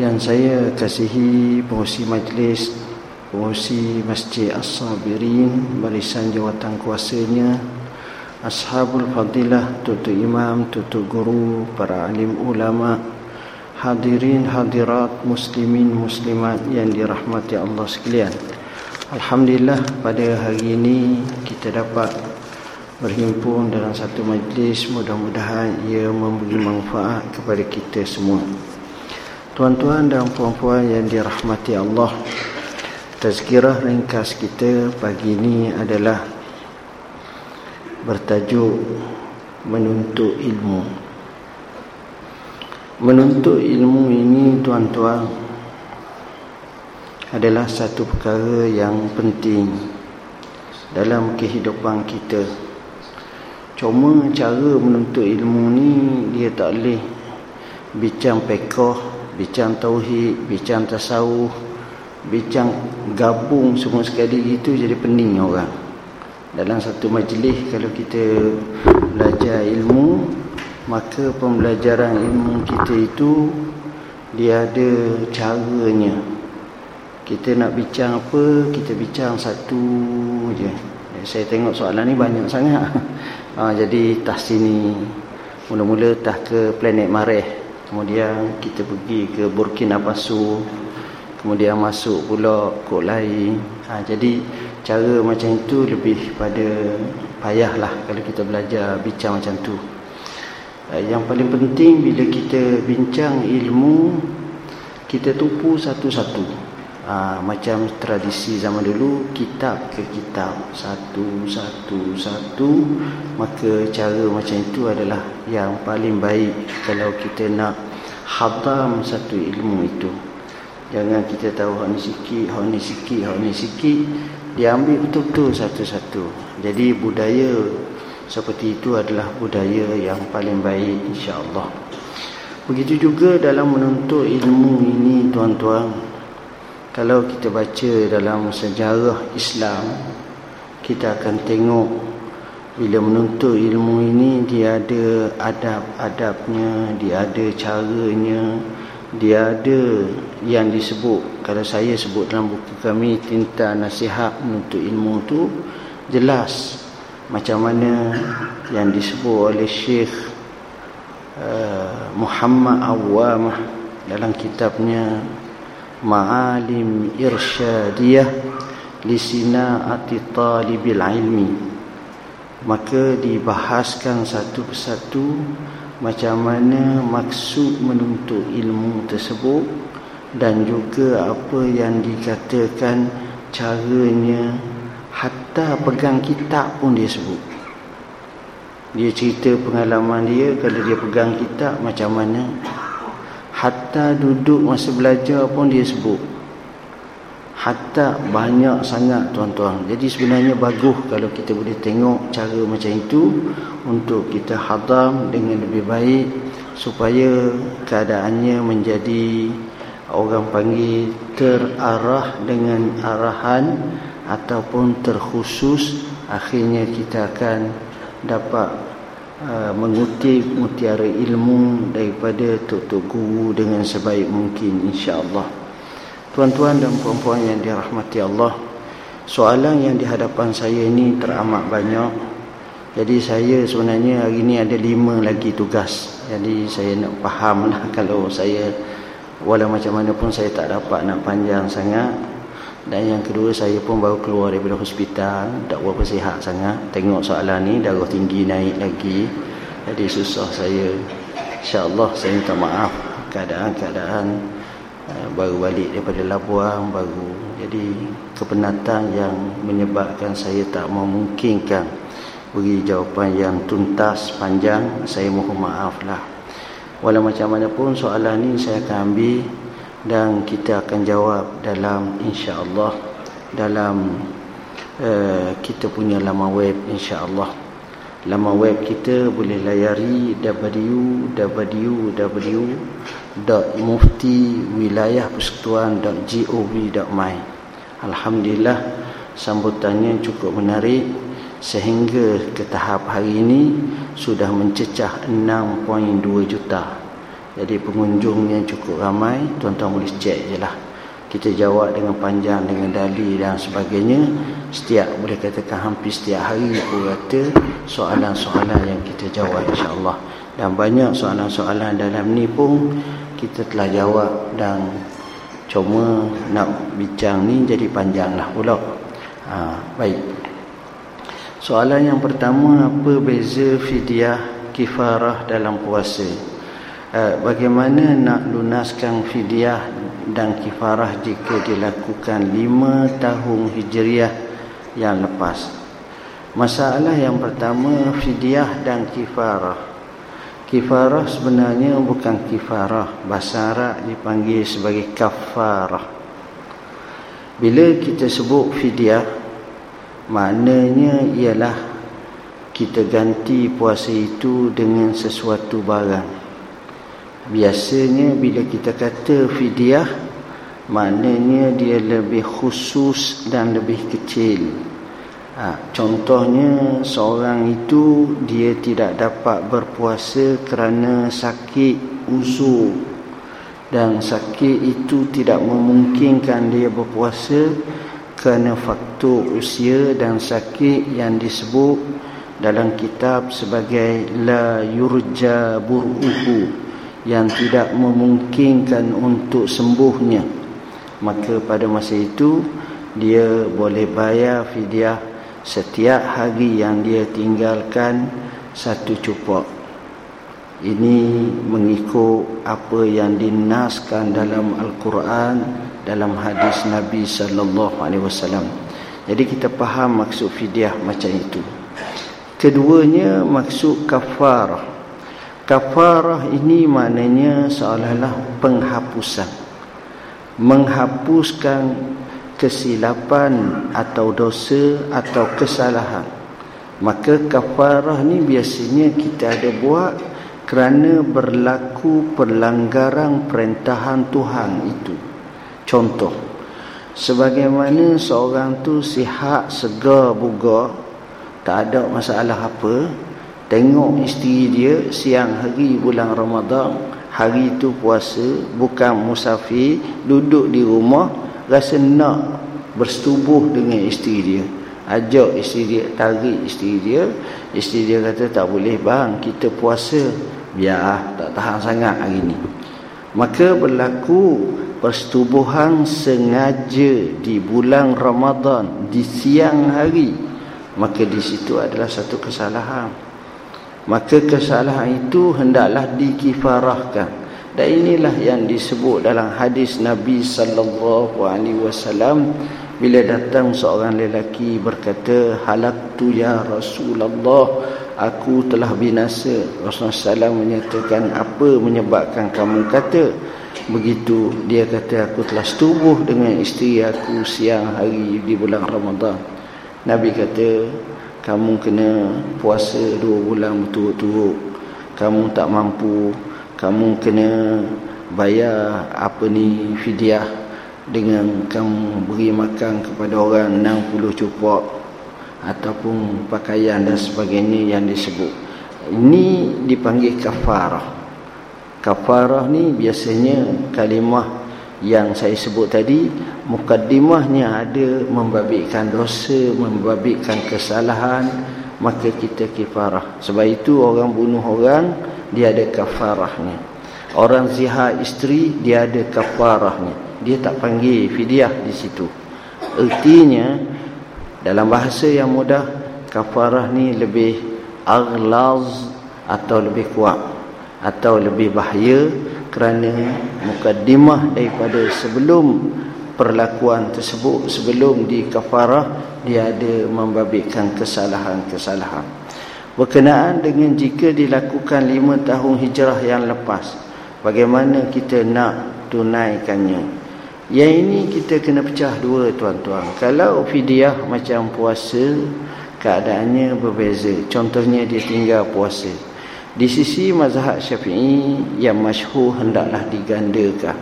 Yang saya kasihi pengurusi majlis pengurusi Masjid As-Sabirin barisan jawatan kuasanya ashabul fadilah tutu imam tutu guru para alim ulama hadirin hadirat muslimin muslimat yang dirahmati Allah sekalian. Alhamdulillah pada hari ini kita dapat berhimpun dalam satu majlis. Mudah-mudahan ia memberi manfaat kepada kita semua Tuan-tuan dan puan-puan yang dirahmati Allah Tazkirah ringkas kita pagi ini adalah Bertajuk Menuntut ilmu. Menuntut ilmu ini tuan-tuan Adalah satu perkara yang penting Dalam kehidupan kita. Cuma cara menuntut ilmu ni Dia tak boleh Bincang pekoh bincang tauhid, bincang tasawuf, bincang gabung semua sekali itu jadi pening orang. Dalam satu majlis kalau kita belajar ilmu, maka pembelajaran ilmu kita itu dia ada caranya. Kita nak bincang apa, kita bincang satu je. Saya tengok soalan ni banyak sangat. Ha, jadi tas sini mula-mula tas ke planet Mareh kemudian kita pergi ke Burkina Faso. Kemudian masuk pula kod lain ha, jadi cara macam itu lebih pada payahlah kalau kita belajar bincang macam tu. Ha, yang paling penting bila kita bincang ilmu kita tupu satu-satu ha, macam tradisi zaman dulu kitab ke kitab. Satu-satu-satu maka cara macam itu adalah yang paling baik kalau kita nak hadam satu ilmu itu. Jangan kita tahu hak ni sikit hak ni sikit hak ni sikit. Dia ambil betul-betul satu-satu. Jadi budaya seperti itu adalah budaya yang paling baik insya-Allah begitu juga dalam menuntut ilmu ini tuan-tuan kalau kita baca dalam sejarah Islam kita akan tengok bila menuntut ilmu ini dia ada adab-adabnya, dia ada caranya, dia ada yang disebut kalau saya sebut dalam buku kami tinta nasihat menuntut ilmu tu jelas macam mana yang disebut oleh Syekh uh, Muhammad Awamah dalam kitabnya Ma'alim Irsyadiyah li Sina'ati Talibil Ilmi. Maka dibahaskan satu persatu macam mana maksud menuntut ilmu tersebut dan juga apa yang dikatakan caranya hatta pegang kitab pun dia sebut. Dia cerita pengalaman dia kalau dia pegang kitab macam mana hatta duduk masa belajar pun dia sebut Hatta banyak sangat tuan-tuan. Jadi sebenarnya bagus kalau kita boleh tengok cara macam itu untuk kita hadam dengan lebih baik supaya keadaannya menjadi orang panggil terarah dengan arahan ataupun terkhusus akhirnya kita akan dapat uh, mengutip mutiara ilmu daripada tok-tok guru dengan sebaik mungkin insya-Allah. Tuan-tuan dan puan-puan yang dirahmati Allah Soalan yang di hadapan saya ini teramat banyak. Jadi saya sebenarnya hari ini ada lima lagi tugas. Jadi saya nak faham lah kalau saya Walau macam mana pun saya tak dapat nak panjang sangat Dan yang kedua saya pun baru keluar daripada hospital. Tak berapa sihat sangat. Tengok soalan ni darah tinggi naik lagi. Jadi susah saya. InsyaAllah saya minta maaf. Keadaan-keadaan Eh, baru balik daripada Labuang baru. Jadi kepenatan yang menyebabkan saya tak memungkinkan beri jawapan yang tuntas panjang saya mohon maaf lah walau macam mana pun soalan ni saya akan ambil dan kita akan jawab dalam insya-Allah dalam uh, kita punya laman web insya-Allah. Laman web kita boleh layari www.muftiwilayahpersekutuan.gov.my. Alhamdulillah sambutannya cukup menarik sehingga ke tahap hari ini sudah mencecah 6.2 juta. Jadi pengunjungnya cukup ramai, tuan-tuan boleh cek je lah. Kita jawab dengan panjang, dengan dali dan sebagainya. Setiap, boleh katakan hampir setiap hari pun kata soalan-soalan yang kita jawab insyaAllah. Dan banyak soalan-soalan dalam ni pun kita telah jawab dan cuma nak bincang ni jadi panjang lah pula. Ha, baik. Soalan yang pertama apa beza fidyah kifarah dalam puasa? Uh, bagaimana nak lunaskan fidyah dan kifarah jika dilakukan lima tahun hijriah yang lepas? Masalah yang pertama fidyah dan kifarah. Kifarah sebenarnya bukan kifarah, bahasa Arab dipanggil sebagai kafarah. Bila kita sebut fidyah Maknanya ialah kita ganti puasa itu dengan sesuatu barang. Biasanya bila kita kata fidyah, maknanya dia lebih khusus dan lebih kecil. Ha, contohnya seorang itu dia tidak dapat berpuasa kerana sakit usus dan sakit itu tidak memungkinkan dia berpuasa kerana faktor usia dan sakit yang disebut dalam kitab sebagai la yurja buruhu yang tidak memungkinkan untuk sembuhnya maka pada masa itu dia boleh bayar fidyah setiap hari yang dia tinggalkan satu cupok ini mengikut apa yang dinaskan dalam Al-Quran dalam hadis Nabi sallallahu alaihi wasallam. Jadi kita faham maksud fidyah macam itu. Keduanya maksud kafarah. Kafarah ini maknanya seolah-olah penghapusan. Menghapuskan kesilapan atau dosa atau kesalahan. Maka kafarah ni biasanya kita ada buat kerana berlaku pelanggaran perintahan Tuhan itu. Contoh Sebagaimana seorang tu sihat, segar, bugar Tak ada masalah apa Tengok isteri dia siang hari bulan Ramadan Hari tu puasa Bukan musafir Duduk di rumah Rasa nak bersetubuh dengan isteri dia. Ajak isteri dia Tarik isteri dia. Isteri dia kata tak boleh bang Kita puasa. Biar tak tahan sangat hari ni. Maka berlaku persetubuhan sengaja di bulan Ramadan di siang hari. Maka di situ adalah satu kesalahan maka kesalahan itu hendaklah dikifarahkan. Dan inilah yang disebut dalam hadis Nabi sallallahu alaihi wasallam bila datang seorang lelaki berkata halaktu ya Rasulullah aku telah binasa. Rasulullah SAW menyatakan apa menyebabkan kamu? Kata Begitu dia kata aku telah setubuh dengan isteri aku siang hari di bulan Ramadan. Nabi kata kamu kena puasa dua bulan betul-betul. Kamu tak mampu, kamu kena bayar apa ni fidyah dengan kamu beri makan kepada orang 60 cupok ataupun pakaian dan sebagainya yang disebut. Ini dipanggil kafarah. Kafarah ni biasanya kalimah yang saya sebut tadi mukaddimahnya ada membabitkan dosa, membabitkan kesalahan, maka kita kifarah. Sebab itu orang bunuh orang dia ada kafarahnya. Orang zihar isteri dia ada kafarahnya. Dia tak panggil fidyah di situ. Artinya dalam bahasa yang mudah kafarah ni lebih aghlaz atau lebih kuat atau lebih bahaya kerana mukaddimah daripada sebelum perlakuan tersebut sebelum di kafarah dia ada membabitkan kesalahan-kesalahan. Berkenaan dengan jika dilakukan lima tahun hijrah yang lepas bagaimana kita nak tunaikannya? Yang ini kita kena pecah dua tuan-tuan. Kalau fidyah macam puasa keadaannya berbeza. Contohnya dia tinggal puasa di sisi mazhab syafi'i yang masyhur hendaklah digandakan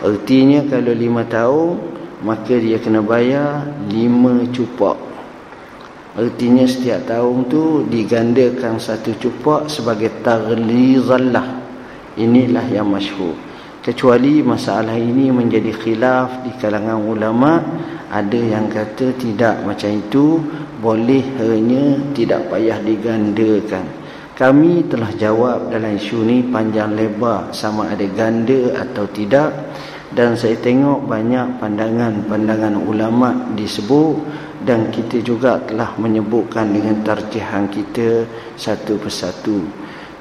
artinya kalau lima tahun maka dia kena bayar lima cupak Artinya setiap tahun tu digandakan satu cupak sebagai taglizallah. Inilah yang masyhur. Kecuali masalah ini menjadi khilaf di kalangan ulama, ada yang kata tidak macam itu, boleh hanya tidak payah digandakan. Kami telah jawab dalam isu ni panjang lebar sama ada ganda atau tidak dan saya tengok banyak pandangan-pandangan ulama disebut dan kita juga telah menyebutkan dengan tarjihan kita satu persatu.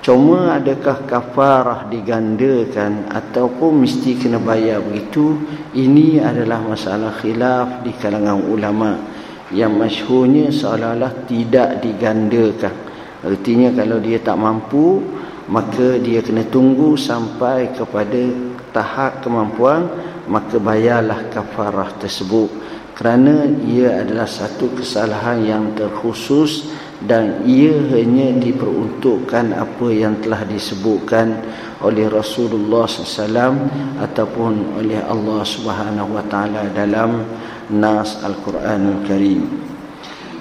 Cuma adakah kafarah digandakan ataupun mesti kena bayar begitu? Ini adalah masalah khilaf di kalangan ulama. Yang masyhurnya seolah-olah tidak digandakan. Artinya kalau dia tak mampu, maka dia kena tunggu sampai kepada tahap kemampuan, maka bayarlah kafarah tersebut kerana ia adalah satu kesalahan yang terkhusus dan ia hanya diperuntukkan apa yang telah disebutkan oleh Rasulullah SAW ataupun oleh Allah Subhanahu Wa Taala dalam Nas Al-Quranul Karim.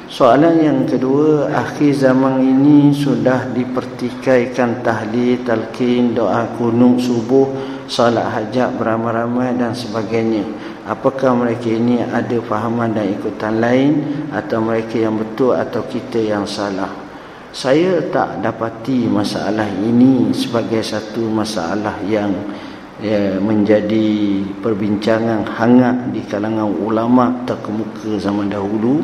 Soalan yang kedua, akhir zaman ini sudah dipertikaikan tahlil, talqin, doa kunung subuh, salat hajat beramai-ramai dan sebagainya. Apakah mereka ini ada fahaman dan ikutan lain atau mereka yang betul atau kita yang salah? Saya tak dapati masalah ini sebagai satu masalah yang ya, menjadi perbincangan hangat di kalangan ulama terkemuka zaman dahulu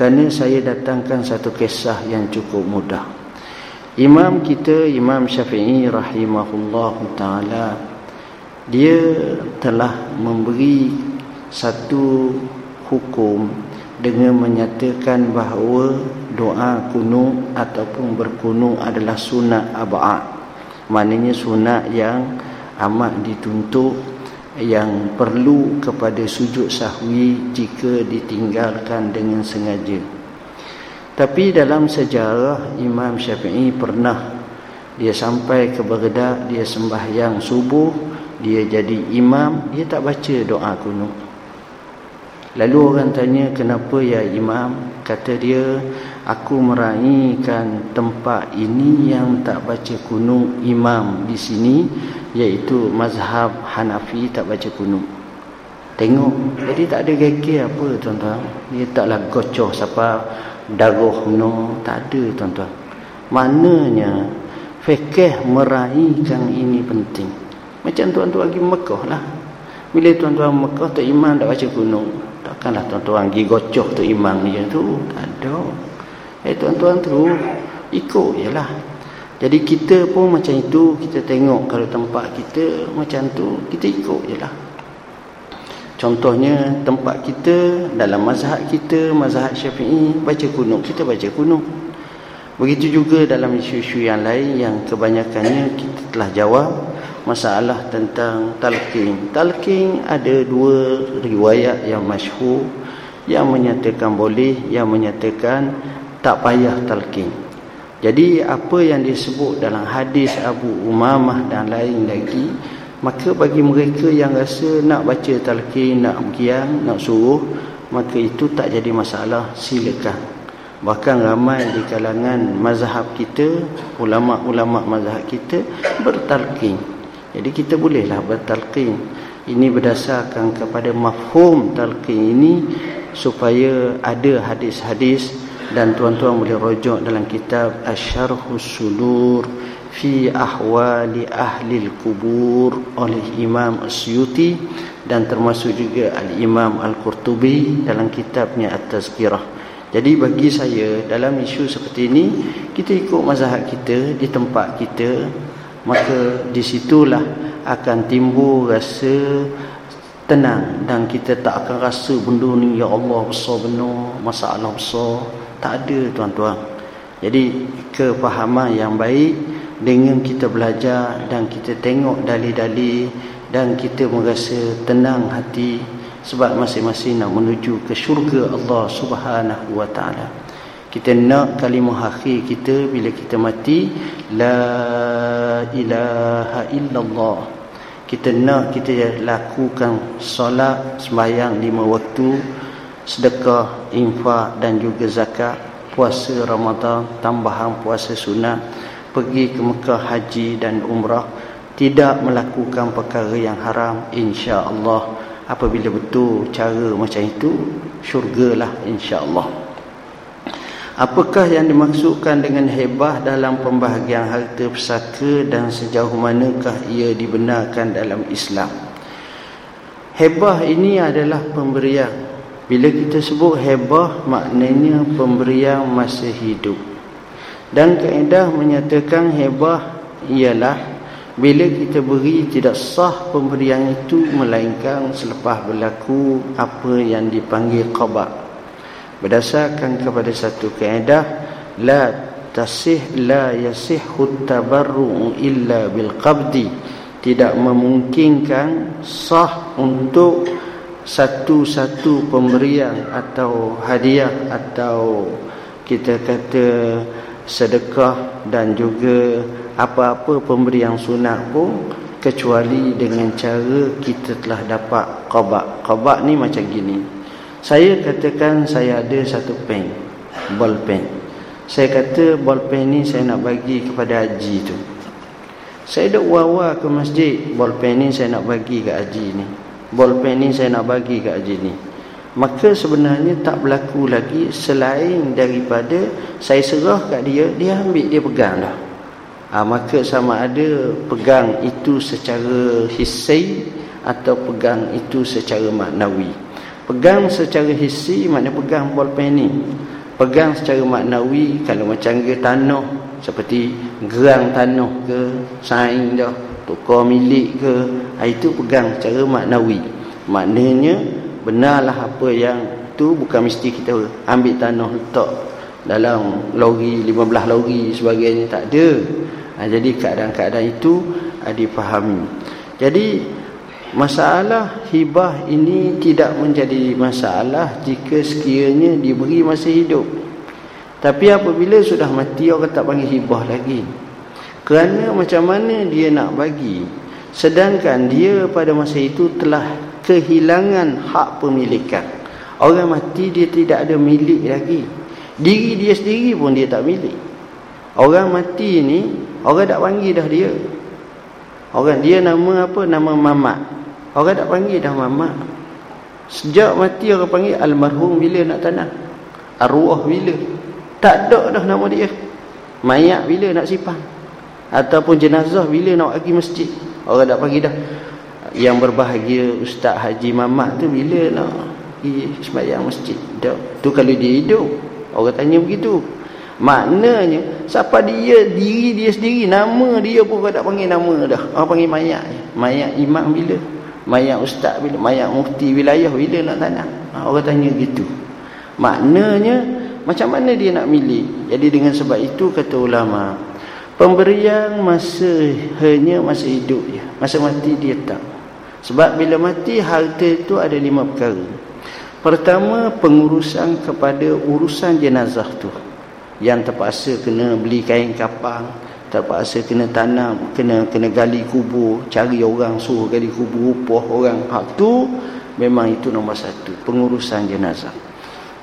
kerana saya datangkan satu kisah yang cukup mudah. Imam kita Imam Syafi'i rahimahullah taala dia telah memberi satu hukum dengan menyatakan bahawa doa kunung ataupun berkunung adalah sunat abad. Maknanya sunat yang amat dituntut yang perlu kepada sujud sahwi jika ditinggalkan dengan sengaja. Tapi dalam sejarah Imam Syafi'i pernah dia sampai ke Baghdad dia sembahyang subuh dia jadi imam dia tak baca doa kunut lalu orang tanya kenapa ya imam? Kata dia aku meraihkan tempat ini yang tak baca kunut imam di sini iaitu mazhab Hanafi tak baca kunut tengok jadi tak ada gege apa tuan-tuan dia taklah gocoh siapa dagoh no tak ada tuan-tuan maknanya fikih meraihkan ini penting macam tuan-tuan pergi Mekah lah. Bila tuan-tuan Mekah tu iman tak baca gunung. Takkanlah tuan-tuan pergi gocoh tu iman dia tu. Tak ada. Eh tuan-tuan tu ikut je lah. Jadi kita pun macam itu. Kita tengok kalau tempat kita macam tu. Kita ikut je lah. Contohnya tempat kita dalam mazhab kita. Mazhab syafi'i baca gunung. Kita baca gunung. Begitu juga dalam isu-isu yang lain yang kebanyakannya kita telah jawab masalah tentang talqin. Talqin ada dua riwayat yang masyhur yang menyatakan boleh, yang menyatakan tak payah talqin. Jadi apa yang disebut dalam hadis Abu Umamah dan lain lagi, maka bagi mereka yang rasa nak baca talqin, nak giang, nak suruh, maka itu tak jadi masalah, silakan. Bahkan ramai di kalangan mazhab kita, ulama-ulama mazhab kita bertalqin. Jadi kita bolehlah bertalqin. Ini berdasarkan kepada mafhum talqin ini supaya ada hadis-hadis dan tuan-tuan boleh rujuk dalam kitab Asy-Syarhus Sudur fi Ahwali Ahli Al-Qubur oleh Imam Asyuti dan termasuk juga Al-Imam Al-Qurtubi dalam kitabnya At-Tazkirah. Jadi bagi saya dalam isu seperti ini kita ikut mazhab kita di tempat kita maka disitulah akan timbul rasa tenang dan kita tak akan rasa benda ni ya Allah besar benar masalah besar tak ada tuan-tuan jadi kefahaman yang baik dengan kita belajar dan kita tengok dalil-dalil dan kita merasa tenang hati sebab masing-masing nak menuju ke syurga Allah Subhanahu wa taala. Kita nak kalimah akhir kita bila kita mati la ilaha illallah. Kita nak kita lakukan solat sembahyang lima waktu, sedekah, infak dan juga zakat, puasa Ramadan, tambahan puasa sunat, pergi ke Mekah haji dan umrah tidak melakukan perkara yang haram insya-Allah. Apabila betul cara macam itu syurgalah insya-Allah. Apakah yang dimaksudkan dengan hebah dalam pembahagian harta pusaka dan sejauh manakah ia dibenarkan dalam Islam? Hebah ini adalah pemberian bila kita sebut hebah maknanya pemberian masa hidup dan kaedah menyatakan hebah ialah bila kita beri tidak sah pemberian itu melainkan selepas berlaku apa yang dipanggil qabak. Berdasarkan kepada satu kaedah la tasih la yasihhu tabarru illa bil qabdi tidak memungkinkan sah untuk satu-satu pemberian atau hadiah atau kita kata sedekah dan juga apa-apa pemberian sunat pun kecuali dengan cara kita telah dapat qabak. Qabak ni macam gini. Saya katakan saya ada satu pen, ball pen. Saya kata ball pen ni saya nak bagi kepada haji tu. Saya dah wawa ke masjid, ball pen ni saya nak bagi ke haji ni. Ball pen ni saya nak bagi ke haji ni. Maka sebenarnya tak berlaku lagi selain daripada saya serah kat dia, dia ambil, dia pegang dah. Ha, maka sama ada pegang itu secara hissi atau pegang itu secara maknawi. Pegang secara hissi maknanya pegang bolpen ni. Pegang secara maknawi kalau macam ke tanah seperti gerang tanah ke saing dah tukar milik ke ha, itu pegang secara maknawi maknanya benarlah apa yang tu bukan mesti kita ambil tanah letak dalam lori 15 lori sebagainya tak ada Ha, jadi keadaan-keadaan itu ha, dipahami. Jadi masalah hibah ini tidak menjadi masalah jika sekiranya diberi masa hidup. Tapi apabila sudah mati orang tak panggil hibah lagi. Kerana macam mana dia nak bagi sedangkan dia pada masa itu telah kehilangan hak pemilikan. Orang mati dia tidak ada milik lagi. Diri dia sendiri pun dia tak milik. Orang mati ni Orang tak panggil dah dia. Orang dia nama apa? Nama Mamat. Orang tak panggil dah Mamat. Sejak mati orang panggil almarhum bila nak tanah. Arwah bila. Tak ada dah nama dia. Mayat bila nak simpan. Ataupun jenazah bila nak pergi masjid. Orang tak panggil dah. Yang berbahagia Ustaz Haji Mamat tu bila nak pergi sembahyang masjid. Tu kalau dia hidup. Orang tanya begitu. Maknanya siapa dia diri dia sendiri nama dia pun kau tak panggil nama dah. Orang panggil mayat. Mayat imam bila? Mayat ustaz bila? Mayat mufti wilayah bila nak tanya? Ha, orang tanya gitu. Maknanya macam mana dia nak milih? Jadi dengan sebab itu kata ulama, pemberian masa hanya masa hidup dia. Masa mati dia tak. Sebab bila mati harta itu ada lima perkara. Pertama pengurusan kepada urusan jenazah tu yang terpaksa kena beli kain kapang terpaksa kena tanam kena kena gali kubur cari orang suruh gali kubur upah orang hak tu memang itu nombor satu pengurusan jenazah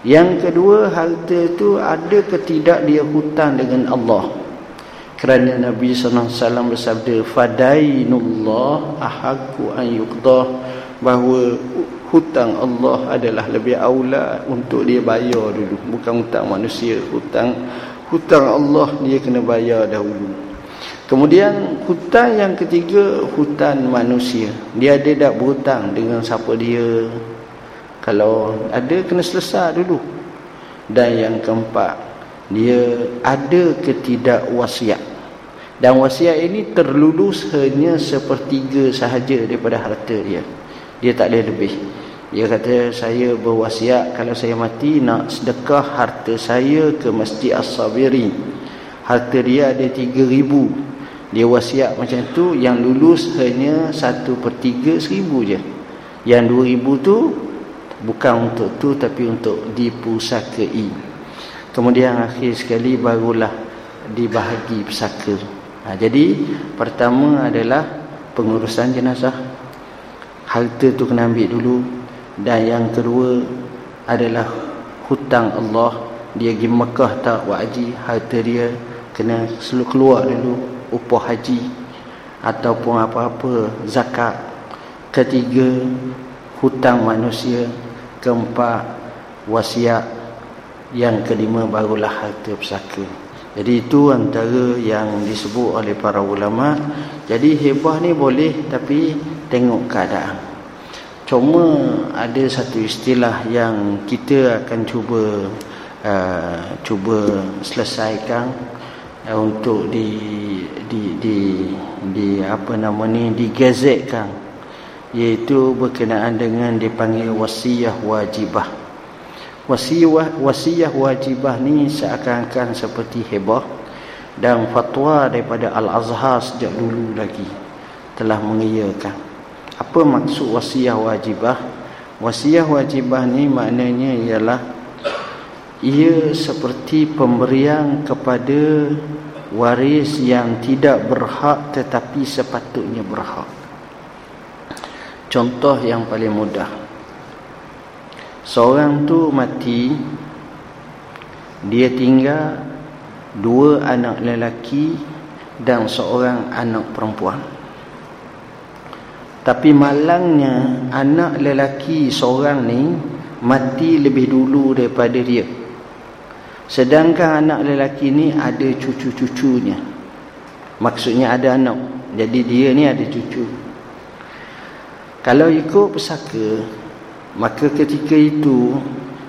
yang kedua harta itu ada ke tidak dia hutang dengan Allah kerana Nabi SAW bersabda fadainullah ahaku an yuqdah bahawa hutang Allah adalah lebih aula untuk dia bayar dulu. Bukan hutang manusia hutang hutang Allah dia kena bayar dahulu. Kemudian hutang yang ketiga hutang manusia. Dia ada tak berhutang dengan siapa dia? Kalau ada kena selesai dulu. Dan yang keempat dia ada ketidak wasiat dan wasiat ini terlulus hanya sepertiga sahaja daripada harta dia. Dia tak ada lebih. Dia kata saya berwasiat kalau saya mati nak sedekah harta saya ke Masjid As-Sabiri harta dia ada 3000 dia wasiat macam tu yang lulus hanya satu per tiga seribu je. Yang dua ribu tu bukan untuk tu tapi untuk dipusakai kemudian akhir sekali barulah dibahagi pusaka ha, jadi pertama adalah pengurusan jenazah. Harta tu kena ambil dulu. Dan yang kedua adalah hutang Allah. Dia pergi Mekah tak haji harta dia kena keluar dulu upah haji ataupun apa-apa zakat. Ketiga hutang manusia. Keempat wasiat. Yang kelima barulah harta pusaka jadi itu antara yang disebut oleh para ulama. Jadi hebah ni boleh tapi tengok keadaan. Cuma ada satu istilah yang kita akan cuba uh, cuba selesaikan uh, untuk di di di di apa nama ni digazetkan iaitu berkenaan dengan dipanggil wasiyah wajibah wasiyah wasiyah wajibah ni seakan-akan seperti hebah dan fatwa daripada al-azhar sejak dulu lagi telah mengiyakan apa maksud wasiyah wajibah? Wasiyah wajibah ni maknanya ialah ia seperti pemberian kepada waris yang tidak berhak tetapi sepatutnya berhak. Contoh yang paling mudah seorang tu mati dia tinggal dua anak lelaki dan seorang anak perempuan tapi malangnya anak lelaki seorang ni mati lebih dulu daripada dia Sedangkan anak lelaki ni ada cucu-cucunya. Maksudnya ada anak. Jadi dia ni ada cucu. Kalau ikut pesaka, maka ketika itu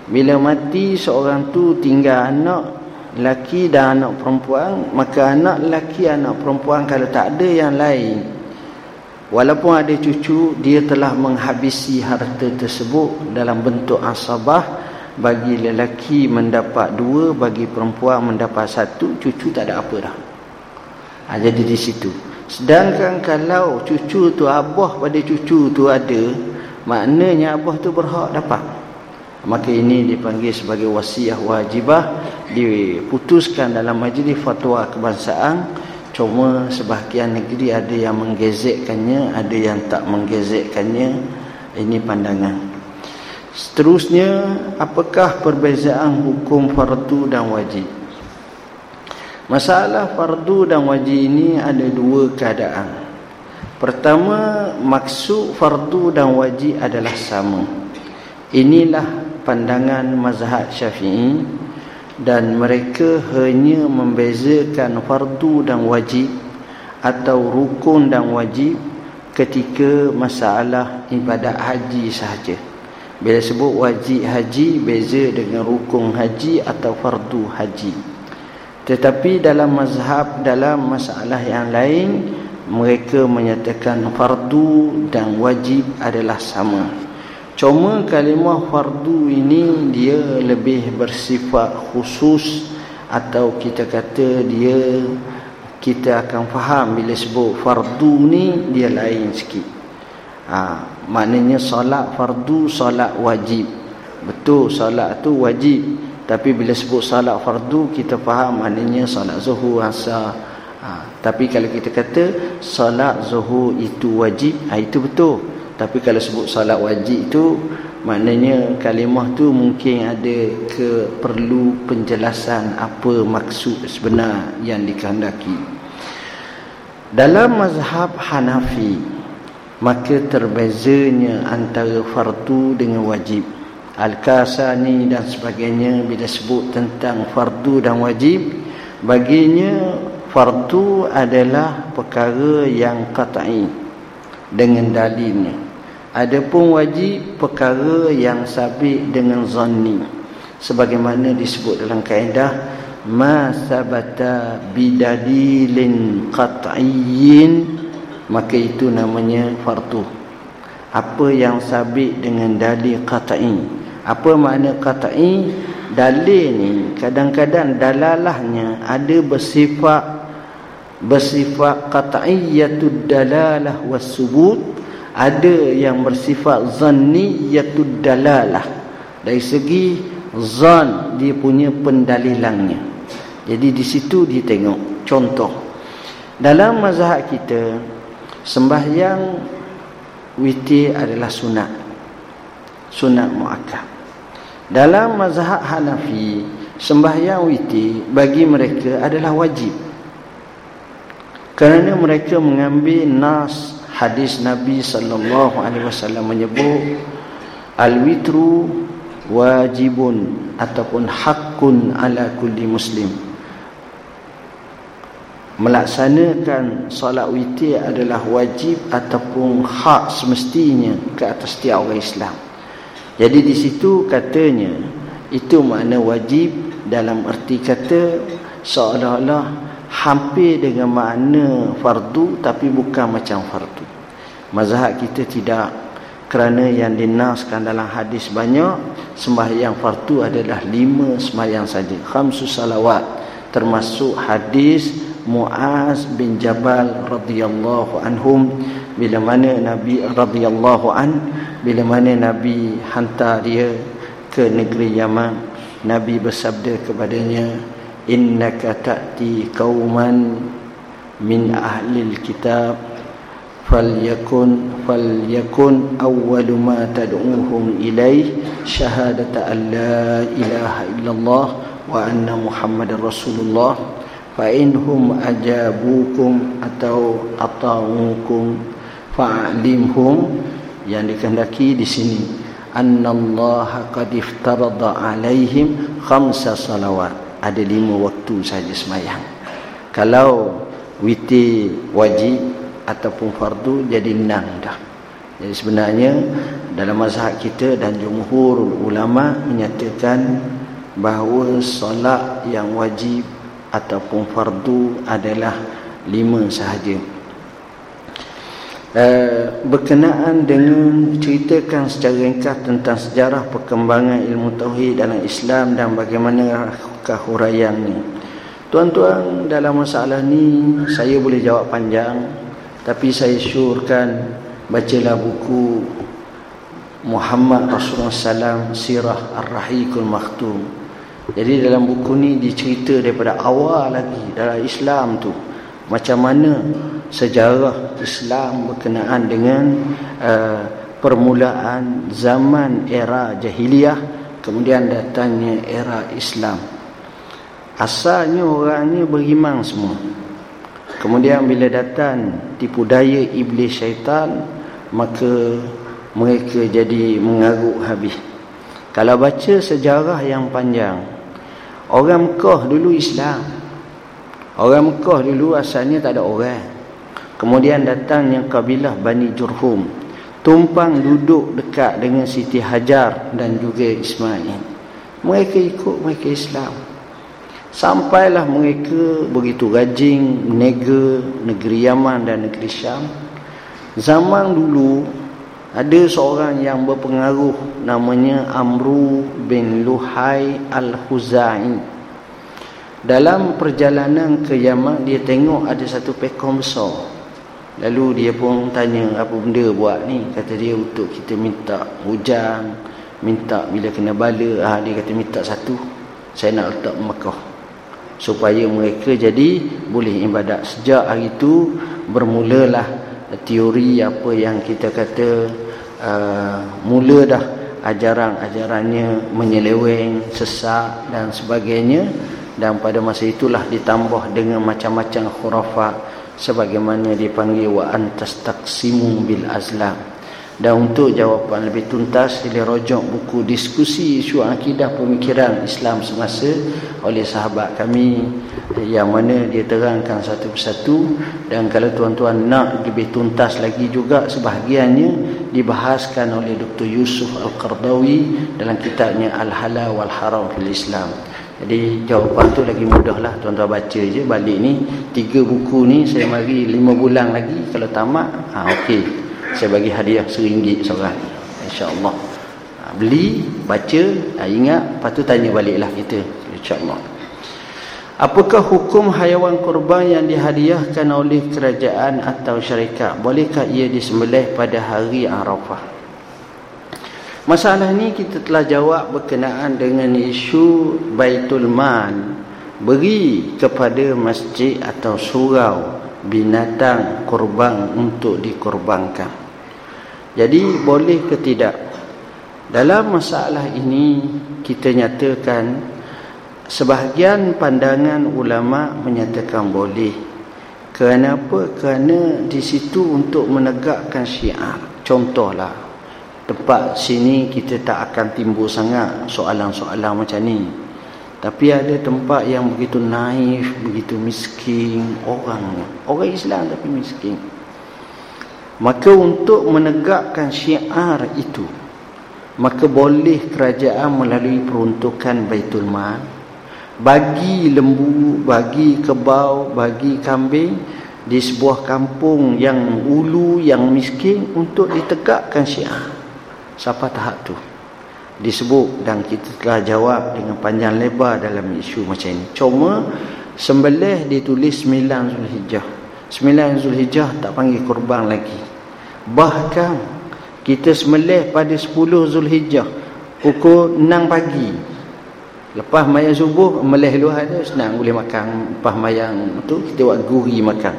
bila mati seorang tu tinggal anak lelaki dan anak perempuan, maka anak lelaki anak perempuan kalau tak ada yang lain walaupun ada cucu dia telah menghabisi harta tersebut dalam bentuk asabah bagi lelaki mendapat dua bagi perempuan mendapat satu cucu tak ada apa dah. Ha, jadi di situ. Sedangkan kalau cucu tu abah pada cucu tu ada maknanya abah tu berhak dapat. Maka ini dipanggil sebagai wasiah wajibah. Diputuskan dalam majlis fatwa kebangsaan. Cuma sebahagian negeri ada yang menggezetkannya ada yang tak menggezetkannya ini pandangan. Seterusnya, apakah perbezaan hukum fardu dan wajib? Masalah fardu dan wajib ini ada dua keadaan. Pertama, maksud fardu dan wajib adalah sama. Inilah pandangan mazhab syafi'i dan mereka hanya membezakan fardu dan wajib atau rukun dan wajib ketika masalah ibadat haji sahaja. Bila sebut wajib haji beza dengan rukun haji atau fardu haji. Tetapi dalam mazhab dalam masalah yang lain mereka menyatakan fardu dan wajib adalah sama. Cuma kalimah fardu ini dia lebih bersifat khusus atau kita kata dia kita akan faham bila sebut fardu ni dia lain sikit. Ha, maknanya solat fardu, solat wajib. Betul solat tu wajib. Tapi bila sebut solat fardu, kita faham maknanya solat zuhur, asar. Ha, tapi kalau kita kata solat zuhur itu wajib, ha, itu betul. Tapi kalau sebut solat wajib itu, maknanya kalimah tu mungkin ada ke perlu penjelasan apa maksud sebenar yang dikehendaki. Dalam mazhab Hanafi, maka terbezanya antara fardu dengan wajib Al-Kasani dan sebagainya bila sebut tentang fardu dan wajib baginya fardu adalah perkara yang qat'i dengan dalilnya. Adapun wajib perkara yang sabit dengan zanni sebagaimana disebut dalam kaedah ma sabata bidalilin qat'iyyin maka itu namanya fardu. Apa yang sabit dengan dalil qat'i? Apa makna qat'i? Dalil ni kadang-kadang dalalahnya ada bersifat bersifat qat'iyatud dalalah was-subut ada yang bersifat zanniyatud dalalah. Dari segi zan dia punya pendalilannya jadi di situ dia tengok contoh. Dalam mazhab kita sembahyang witir adalah sunat. Sunat muakkad. Dalam mazhab Hanafi sembahyang witir bagi mereka adalah wajib kerana mereka mengambil nas hadis Nabi sallallahu alaihi wasallam menyebut al-witru wajibun ataupun hakun ala kulli muslim melaksanakan solat witir adalah wajib ataupun hak semestinya ke atas setiap orang Islam. Jadi di situ katanya itu makna wajib dalam erti kata seolah-olah hampir dengan makna fardu tapi bukan macam fardu. Mazhab kita tidak. Kerana yang dinaskan dalam hadis banyak sembahyang fardu adalah lima sembahyang saja. Khamsu salawat termasuk hadis Muaz bin Jabal radhiyallahu anhum. Bila mana Nabi radhiyallahu an bila mana Nabi hantar dia ke negeri Yaman Nabi bersabda kepadanya innaka ta'ti qauman min ahli alkitab falyakun falyakun awwalu ma tad'uuhum ilaih syahadata an la ilaha illallah wa anna muhammadar rasulullah. Fa inhum ajabukum atau ata'ukum fa'limhum yang dikehendaki di sini annallaha qad iftarada alaihim khamsa salawat ada lima waktu saja semayang. Kalau witir wajib ataupun fardu jadi enam dah. Jadi sebenarnya dalam mazhab kita dan jumhur ulama menyatakan bahawa solat yang wajib ataupun fardu adalah lima sahaja Uh, berkenaan dengan ceritakan secara ringkas tentang sejarah perkembangan ilmu tauhid dalam Islam dan bagaimana huraian ni. Tuan-tuan dalam masalah ni saya boleh jawab panjang tapi saya syurkan bacalah buku Muhammad Rasulullah SAW Sirah Ar-Rahikul Maktum. Jadi dalam buku ni dicerita daripada awal lagi dalam Islam tu macam mana sejarah Islam berkenaan dengan uh, permulaan zaman era jahiliyah kemudian datangnya era Islam. Asalnya orangnya beriman semua. Kemudian bila datang tipu daya iblis syaitan maka mereka jadi mengaruk habis. Kalau baca sejarah yang panjang orang Mekah dulu Islam. Orang Mekah dulu asalnya tak ada orang. Kemudian datangnya kabilah Bani Jurhum. Tumpang duduk dekat dengan Siti Hajar dan juga Ismail. Mereka ikut mereka Islam. Sampailah mereka begitu rajin menega negeri Yaman dan negeri Syam. Zaman dulu ada seorang yang berpengaruh namanya Amru bin Luhai Al-Huzai dalam perjalanan ke Yaman dia tengok ada satu pekong besar lalu dia pun tanya apa benda buat ni? Kata dia untuk kita minta hujan minta bila kena bala. Ha, dia kata minta satu saya nak letak Mekah. Supaya mereka jadi boleh ibadat. Sejak hari itu bermulalah teori apa yang kita kata uh, mula dah ajaran-ajarannya menyeleweng sesak dan sebagainya. Dan pada masa itulah ditambah dengan macam-macam khurafat sebagaimana dipanggil wa antas taqsimu bil azlam dan untuk jawapan lebih tuntas sila rojok buku diskusi isu akidah pemikiran Islam semasa oleh sahabat kami yang mana dia terangkan satu persatu dan kalau tuan-tuan nak lebih tuntas lagi juga sebahagiannya dibahaskan oleh Dr. Yusuf Al-Qardawi dalam kitabnya Al-Halal wal-Haram fil Islam jadi jawapan tu lagi mudah lah Tuan-tuan baca je. Balik ni Tiga buku ni saya bagi lima bulan lagi. Kalau tamat ha, Okey Saya bagi hadiah seringgit seorang InsyaAllah. Ha, Beli Baca ha, Ingat Lepas tu tanya balik lah kita InsyaAllah. Apakah hukum haiwan kurban yang dihadiahkan oleh kerajaan atau syarikat? Bolehkah ia disembelih pada hari Arafah? Masalah ini kita telah jawab berkenaan dengan isu Baitul Man beri kepada masjid atau surau binatang kurban untuk dikorbankan. Jadi boleh ke tidak? Dalam masalah ini kita nyatakan Sebahagian pandangan ulama menyatakan boleh. Kerana apa? Kerana di situ untuk menegakkan syiar. Contohlah, tempat sini kita tak akan timbul sangat soalan-soalan macam ni. Tapi ada tempat yang begitu naif, begitu miskin orang. Orang Islam tapi miskin. Maka untuk menegakkan syiar itu, maka boleh kerajaan melalui peruntukan Baitul Mal bagi lembu, bagi kebau, bagi kambing di sebuah kampung yang ulu, yang miskin untuk ditegakkan syiah. Siapa tahap tu? Disebut dan kita telah jawab dengan panjang lebar dalam isu macam ini. Cuma sembelih ditulis 9 Zulhijjah. 9 Zulhijjah tak panggil kurban lagi. Bahkan kita sembelih pada 10 Zulhijjah pukul 6 pagi Lepas mayang subuh meleh luar tu senang boleh makan lepas mayang tu kita buat guri makan.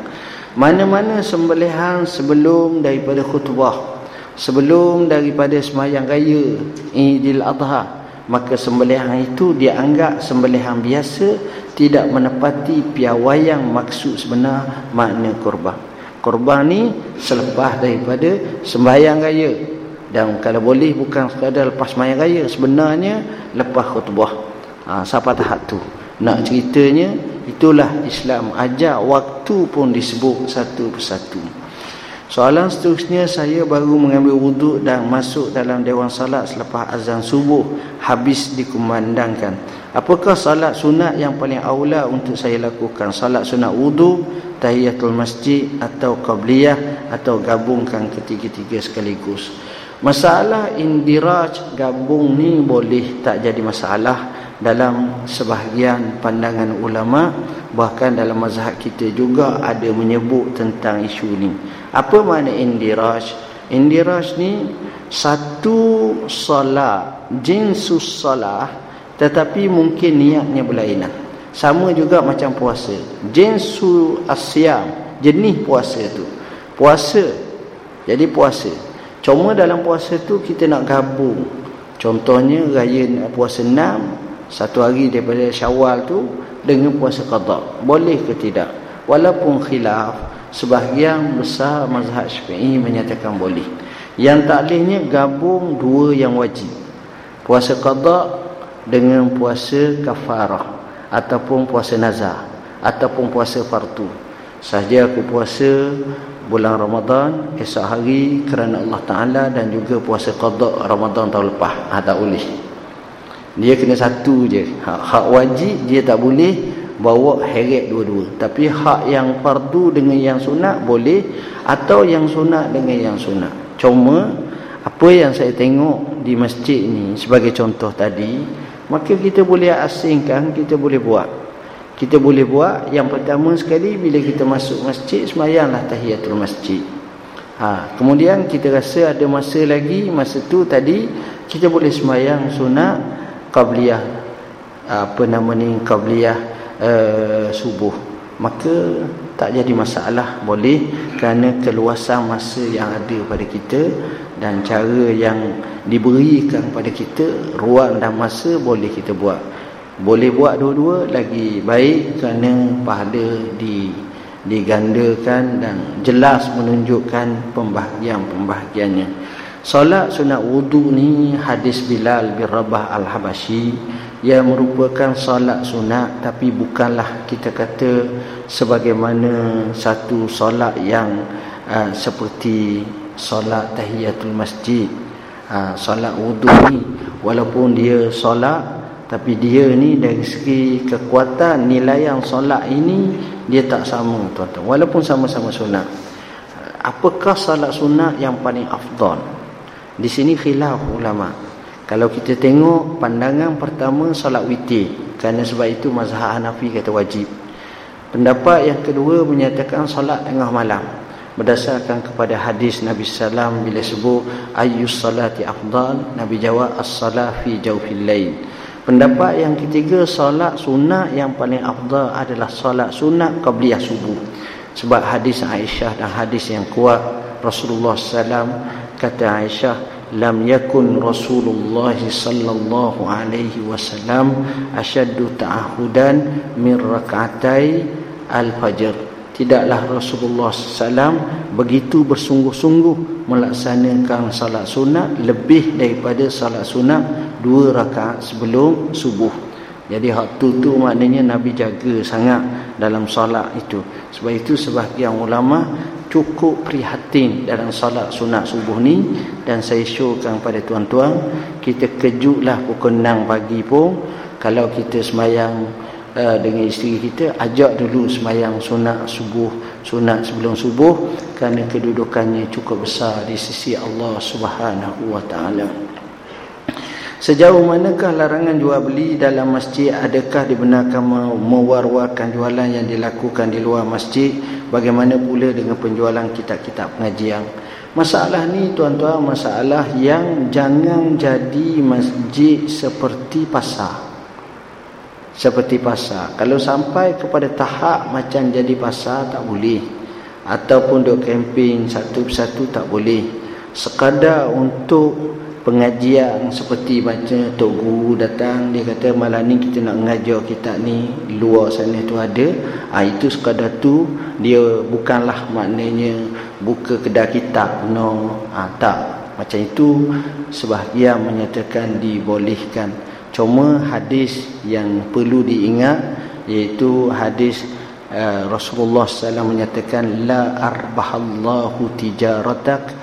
Mana-mana sembelihan sebelum daripada khutbah sebelum daripada semayang raya Idul Adha maka sembelihan itu dianggap sembelihan biasa tidak menepati piawaian maksud sebenar makna korban. Korban ni selepas daripada sembahyang raya. Dan kalau boleh bukan sekadar lepas sembahyang raya sebenarnya lepas khutbah. Ha, siapa tahap tu. Nak ceritanya itulah Islam. Ajak waktu pun disebut satu persatu soalan seterusnya saya baru mengambil wuduk dan masuk dalam dewan salat selepas azan subuh habis dikumandangkan. Apakah salat sunat yang paling aula untuk saya lakukan? Salat sunat wuduk tahiyatul masjid atau qabliyah atau gabungkan ketiga-tiga sekaligus? Masalah indiraj gabung ni boleh tak jadi masalah dalam sebahagian pandangan ulama bahkan dalam mazhab kita juga ada menyebut tentang isu ni apa makna indiraj indiraj ni satu solat jinsus solat tetapi mungkin niatnya berlainan. Sama juga macam puasa. Jinsu asyam jenis puasa tu. Puasa jadi puasa. Cuma dalam puasa tu kita nak gabung. Contohnya raya puasa enam satu hari daripada syawal tu dengan puasa qada boleh ke tidak? Walaupun khilaf sebahagian besar mazhab syafi'i menyatakan boleh. Yang tak bolehnya gabung dua yang wajib. Puasa qada dengan puasa kafarah ataupun puasa nazar ataupun puasa fardu. Sahaja aku puasa bulan Ramadan esok hari kerana Allah Ta'ala dan juga puasa qada Ramadan tahun lepas. Ha, boleh. Dia kena satu je. Hak, hak wajib dia tak boleh bawa heret dua-dua. Tapi hak yang fardu dengan yang sunat boleh atau yang sunat dengan yang sunat. Cuma apa yang saya tengok di masjid ni sebagai contoh tadi maka kita boleh asingkan kita boleh buat. Kita boleh buat yang pertama sekali bila kita masuk masjid semayanglah tahiyatul masjid. Ha, kemudian kita rasa ada masa lagi masa tu tadi kita boleh semayang sunat qabliyah. Apa nama ni? Qabliyah uh, subuh. Maka tak jadi masalah boleh kerana keluasan masa yang ada pada kita dan cara yang diberikan pada kita ruang dan masa boleh kita buat. Boleh buat dua-dua lagi baik kerana pahala di digandakan dan jelas menunjukkan pembahagian-pembahagiannya. Solat sunat wudu ni hadis Bilal bin Rabah Al-Habashi yang merupakan solat sunat tapi bukanlah kita kata sebagaimana satu solat yang uh, seperti solat tahiyatul masjid. Uh, solat wudu ni walaupun dia solat tapi dia ni dari segi kekuatan nilai yang solat ini dia tak sama tuan-tuan walaupun sama-sama sunat. Apakah solat sunat yang paling afdal? Di sini khilaf ulama. Kalau kita tengok pandangan pertama solat witir. kerana sebab itu mazhab Hanafi kata wajib. Pendapat yang kedua menyatakan solat tengah malam. Berdasarkan kepada hadis Nabi sallam bila sebut ayyus salati afdal Nabi jawab as-salah fi jawfil lail. Pendapat yang ketiga solat sunat yang paling afdal adalah solat sunat qabliyah subuh. Sebab hadis Aisyah dan hadis yang kuat Rasulullah sallam kata Aisyah lam yakun Rasulullah sallallahu alaihi wasallam ashaddu ta'ahudan min rak'atai al-fajr tidaklah Rasulullah SAW begitu bersungguh-sungguh melaksanakan salat sunat lebih daripada salat sunat dua rakaat sebelum subuh. Jadi hak tu tu maknanya Nabi jaga sangat dalam salat itu. Sebab itu sebahagian ulama cukup prihatin dalam salat sunat subuh ni. Dan saya showkan pada tuan-tuan kita kejutlah pukul 6 pagi pun. Kalau kita semayang uh, dengan isteri kita ajak dulu semayang sunat subuh sunat sebelum subuh. Kerana kedudukannya cukup besar di sisi Allah Subhanahu wa taala. Sejauh manakah larangan jual beli dalam masjid? Adakah dibenarkan mewar-warkan jualan yang dilakukan di luar masjid bagaimana pula dengan penjualan kitab-kitab pengajian Masalah ni tuan-tuan masalah yang jangan jadi masjid seperti pasar seperti pasar. Kalau sampai kepada tahap macam jadi pasar tak boleh. Ataupun duk camping satu persatu tak boleh. Sekadar untuk pengajian seperti macam Tok Guru datang dia kata malam ni kita nak mengajar kita ni luar sana tu ada. Ha, itu sekadar tu dia bukanlah maknanya buka kedai kitab. No. Ha, tak. Macam itu sebahagian menyatakan dibolehkan. Cuma hadis yang perlu diingat iaitu hadis uh, Rasulullah SAW menyatakan la arbahallahu tijaratak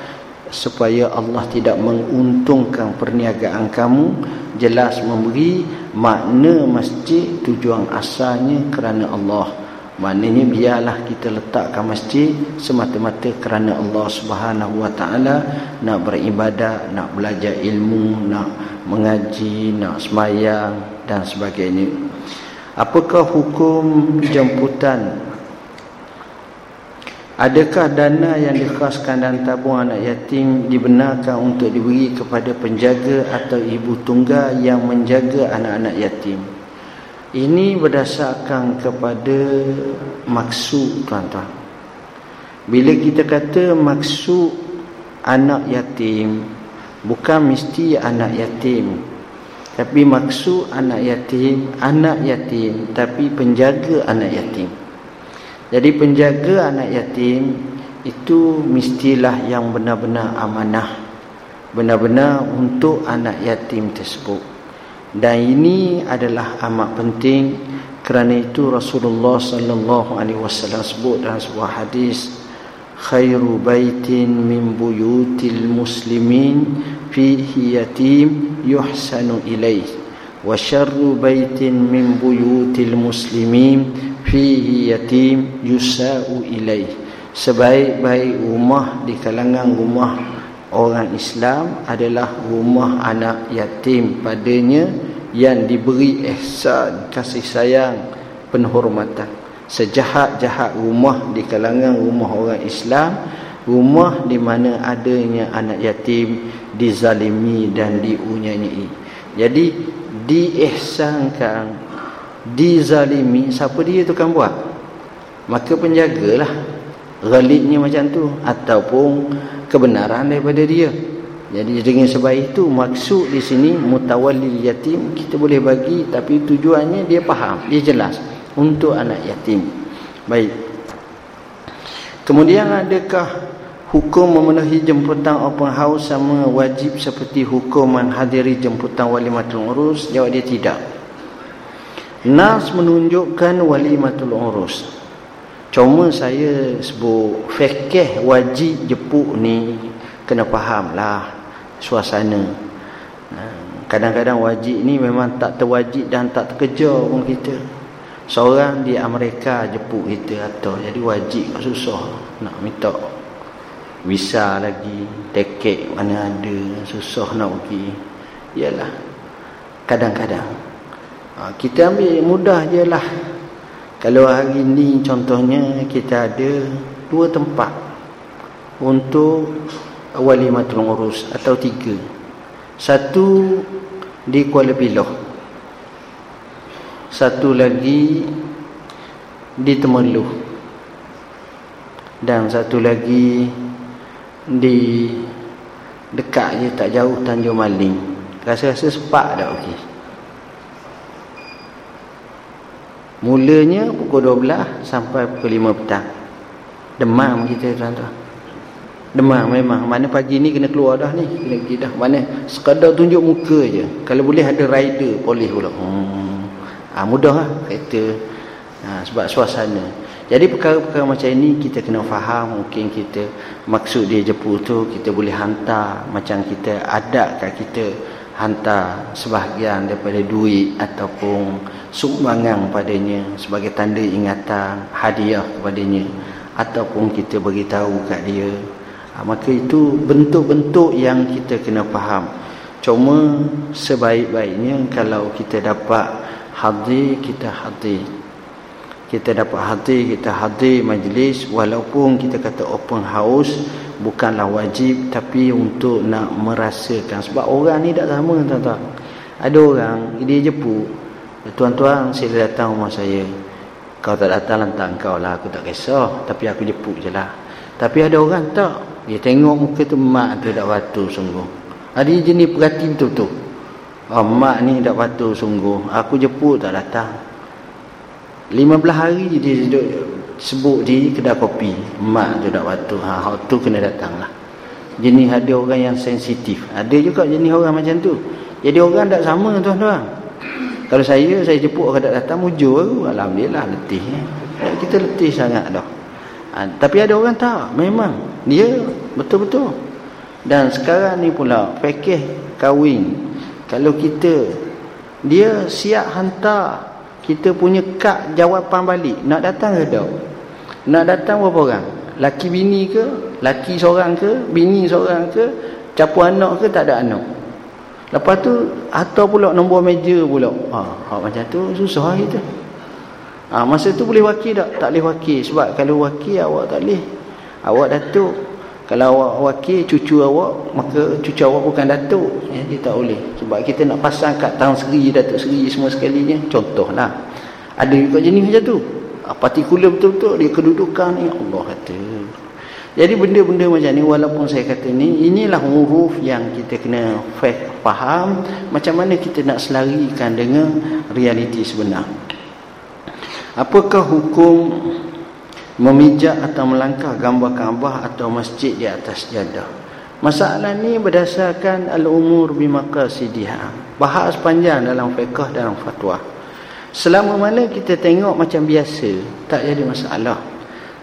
supaya Allah tidak menguntungkan perniagaan kamu jelas memberi makna masjid tujuan asalnya kerana Allah maknanya biarlah kita letakkan masjid semata-mata kerana Allah Subhanahu Wa Taala nak beribadat nak belajar ilmu nak mengaji, nak semayang dan sebagainya. Apakah hukum jemputan? Adakah dana yang dikhaskan dan tabung anak yatim dibenarkan untuk diberi kepada penjaga atau ibu tunggal yang menjaga anak-anak yatim? Ini berdasarkan kepada maksud tuan-tuan. Bila kita kata maksud anak yatim, bukan mesti anak yatim tapi maksud anak yatim anak yatim tapi penjaga anak yatim jadi penjaga anak yatim itu mestilah yang benar-benar amanah. Benar-benar untuk anak yatim tersebut. Dan ini adalah amat penting. Kerana itu Rasulullah sallallahu alaihi wasallam sebut dalam sebuah hadis khairu baitin min buyutil muslimin fihi yatim yuhsanu ilaih wa syarru baitin min buyutil muslimin fihi yatim yusa'u ilaih. Sebaik-baik rumah di kalangan rumah orang Islam adalah rumah anak yatim padanya yang diberi ihsan kasih sayang penghormatan. Sejahat-jahat rumah di kalangan rumah orang Islam rumah di mana adanya anak yatim dizalimi dan diunyanyai jadi diihsankan dizalimi siapa dia tu kan buat maka penjagalah ghalibnya macam tu ataupun kebenaran daripada dia jadi dengan sebab itu maksud di sini mutawalli yatim kita boleh bagi tapi tujuannya dia faham dia jelas untuk anak yatim. Baik. Kemudian adakah hukum memenuhi jemputan open house sama wajib seperti hukum menghadiri jemputan walimatul urus? Jawab dia tidak. Nas menunjukkan walimatul urus. Cuma saya sebut fikih wajib jepuk ni kena fahamlah suasana. Kadang-kadang wajib ni memang tak terwajib dan tak terkejar pun kita. Seorang di Amerika jepuk kita atau jadi wajib susah nak minta visa lagi, tiket mana ada, susah nak pergi. Iyalah. Kadang-kadang ha, kita ambil mudah je lah. Kalau hari ni contohnya kita ada dua tempat untuk walimatul urus atau tiga. Satu di Kuala Piloh. Satu lagi di Temeluh dan satu lagi di dekat je tak jauh Tanjung Maling. Rasa-rasa sepak dah okey mulanya pukul 12 sampai pukul 5 petang. Demam kita tuan-tuan. Demam memang. Mana pagi ni kena keluar dah ni. Kena pergi dah. Mana sekadar tunjuk muka je. Kalau boleh ada rider boleh pula. Hmm. ha, mudah lah kereta. Ha, sebab suasana. Jadi perkara-perkara macam ini kita kena faham mungkin kita maksud dia jepu tu kita boleh hantar macam kita adat kat kita hantar sebahagian daripada duit ataupun sumbangan padanya sebagai tanda ingatan hadiah kepadanya ataupun kita beritahu kat dia. Ha, maka itu bentuk-bentuk yang kita kena faham. Cuma sebaik-baiknya kalau kita dapat hadir kita hadir. Kita dapat hadir kita hadir majlis walaupun kita kata open house bukanlah wajib tapi untuk nak merasakan. Sebab orang ni tak sama tuan-tuan. Ada orang dia jepu tuan-tuan sila datang rumah saya. Kau tak datang lantak kau lah. Aku tak kisah tapi aku jepuk je lah. Tapi ada orang tak. Dia tengok muka tu mak tu tak batu sungguh. Ada jenis perhati betul-betul oh, mak ni tak batu sungguh. Aku jepuk tak datang. 15 hari dia duduk sebut di kedai kopi mak tu tak batu ha hak tu kena datang lah jenis ada orang yang sensitif. Ada juga jenis orang macam tu. Jadi orang tak sama tuan-tuan. Kalau saya saya jemput orang tak datang mujur alhamdulillah letih eh. kita letih sangat dah. Ha, tapi ada orang tak memang. Dia betul-betul. Dan sekarang ni pula fikih kahwin. Kalau kita dia siap hantar kita punya kad jawapan balik nak datang ke tak nak datang berapa orang? Laki bini ke? Laki seorang ke? Bini seorang ke? Capu anak ke? Tak ada anak. Lepas tu atau pula nombor meja pula. Ha, ha macam tu susah kita. Ha, masa tu boleh wakil tak? Tak boleh wakil. Sebab kalau wakil awak tak boleh. Awak datuk kalau awak wakil cucu awak maka cucu awak bukan datuk. Ya, dia tak boleh. Sebab kita nak pasang kat tangan seri datuk seri semua sekalinya. Contohlah. Ada juga jenis macam tu. Ah, partikular betul-betul dia kedudukan. Ni Allah kata. Jadi benda-benda macam ni walaupun saya kata ni inilah huruf yang kita kena faham macam mana kita nak selarikan dengan realiti sebenar. Apakah hukum memijak atau melangkah gambar Kaabah atau masjid di atas jadah masalah ni berdasarkan al-umur bimaqasidiha bahas panjang dalam fiqh dalam fatwa Selama mana kita tengok macam biasa, tak jadi masalah.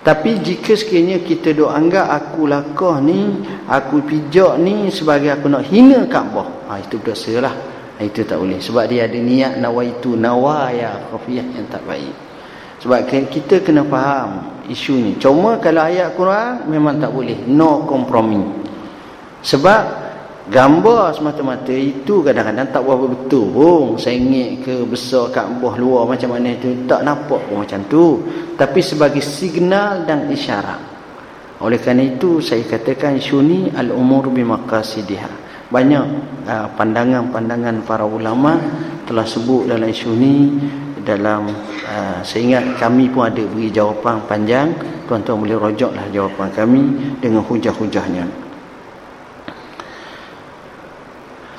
Tapi jika sekiranya kita dok anggap aku lakah ni, aku pijak ni sebagai aku nak hina Kaabah, ha, itu berdosa lah. Ha, itu tak boleh. Sebab dia ada niat nawaitu nawaya khafiyah yang tak baik. Sebab kita kena faham isu ni. Cuma kalau ayat Quran memang tak boleh. No compromise. Sebab gambar semata-mata itu kadang-kadang tak berapa betul pun sengit ke besar Kaabah luar macam mana itu tak nampak pun macam tu tapi sebagai signal dan isyarat oleh kerana itu saya katakan isu ni al-umur bimaqasidiha banyak uh, pandangan-pandangan para ulama telah sebut dalam isu ni dalam uh, saya ingat kami pun ada beri jawapan panjang tuan-tuan boleh rojoklah jawapan kami dengan hujah-hujahnya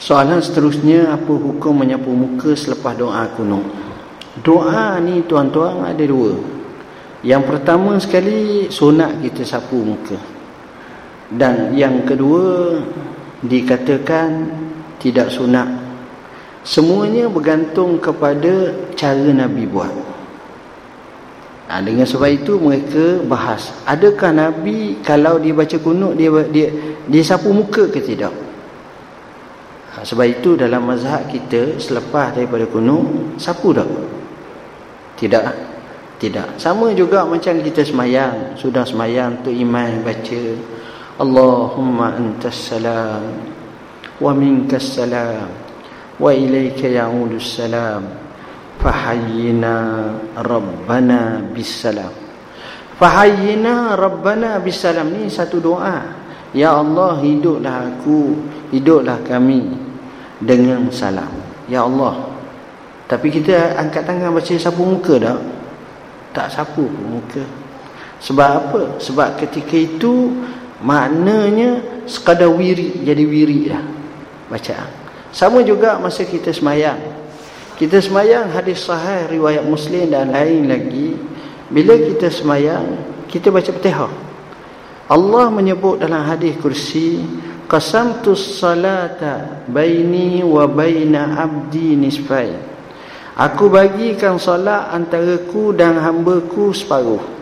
Soalan seterusnya apa hukum menyapu muka selepas doa kuno? Doa ni tuan-tuan ada dua. Yang pertama sekali sunat kita sapu muka. Dan yang kedua dikatakan tidak sunat. Semuanya bergantung kepada cara Nabi buat. Nah, dengan sebab itu mereka bahas, adakah Nabi kalau dia baca kunut dia dia dia sapu muka ke tidak? sebab itu dalam mazhab kita selepas daripada kunut sapu tak? tidak tidak sama juga macam kita semayang sudah semayang tu iman baca Allahumma antas salam wa minkas salam ilaika ya'udus salam fahayyina rabbana bisalam fahayyina rabbana bisalam ni satu doa. Ya Allah hiduplah aku hiduplah kami dengan salam. Ya Allah. Tapi kita angkat tangan baca sapu muka tak? Tak sapu muka. Sebab apa? Sebab ketika itu maknanya sekadar wiri jadi wiri dah bacaan sama juga masa kita semayang. Kita semayang hadis sahih riwayat muslim dan lain lagi. Bila kita semayang kita baca petihah Allah menyebut dalam hadis kursi qasamtu salata baini wa baina abdi nisfai. Aku bagikan solat antara ku dan hamba-ku separuh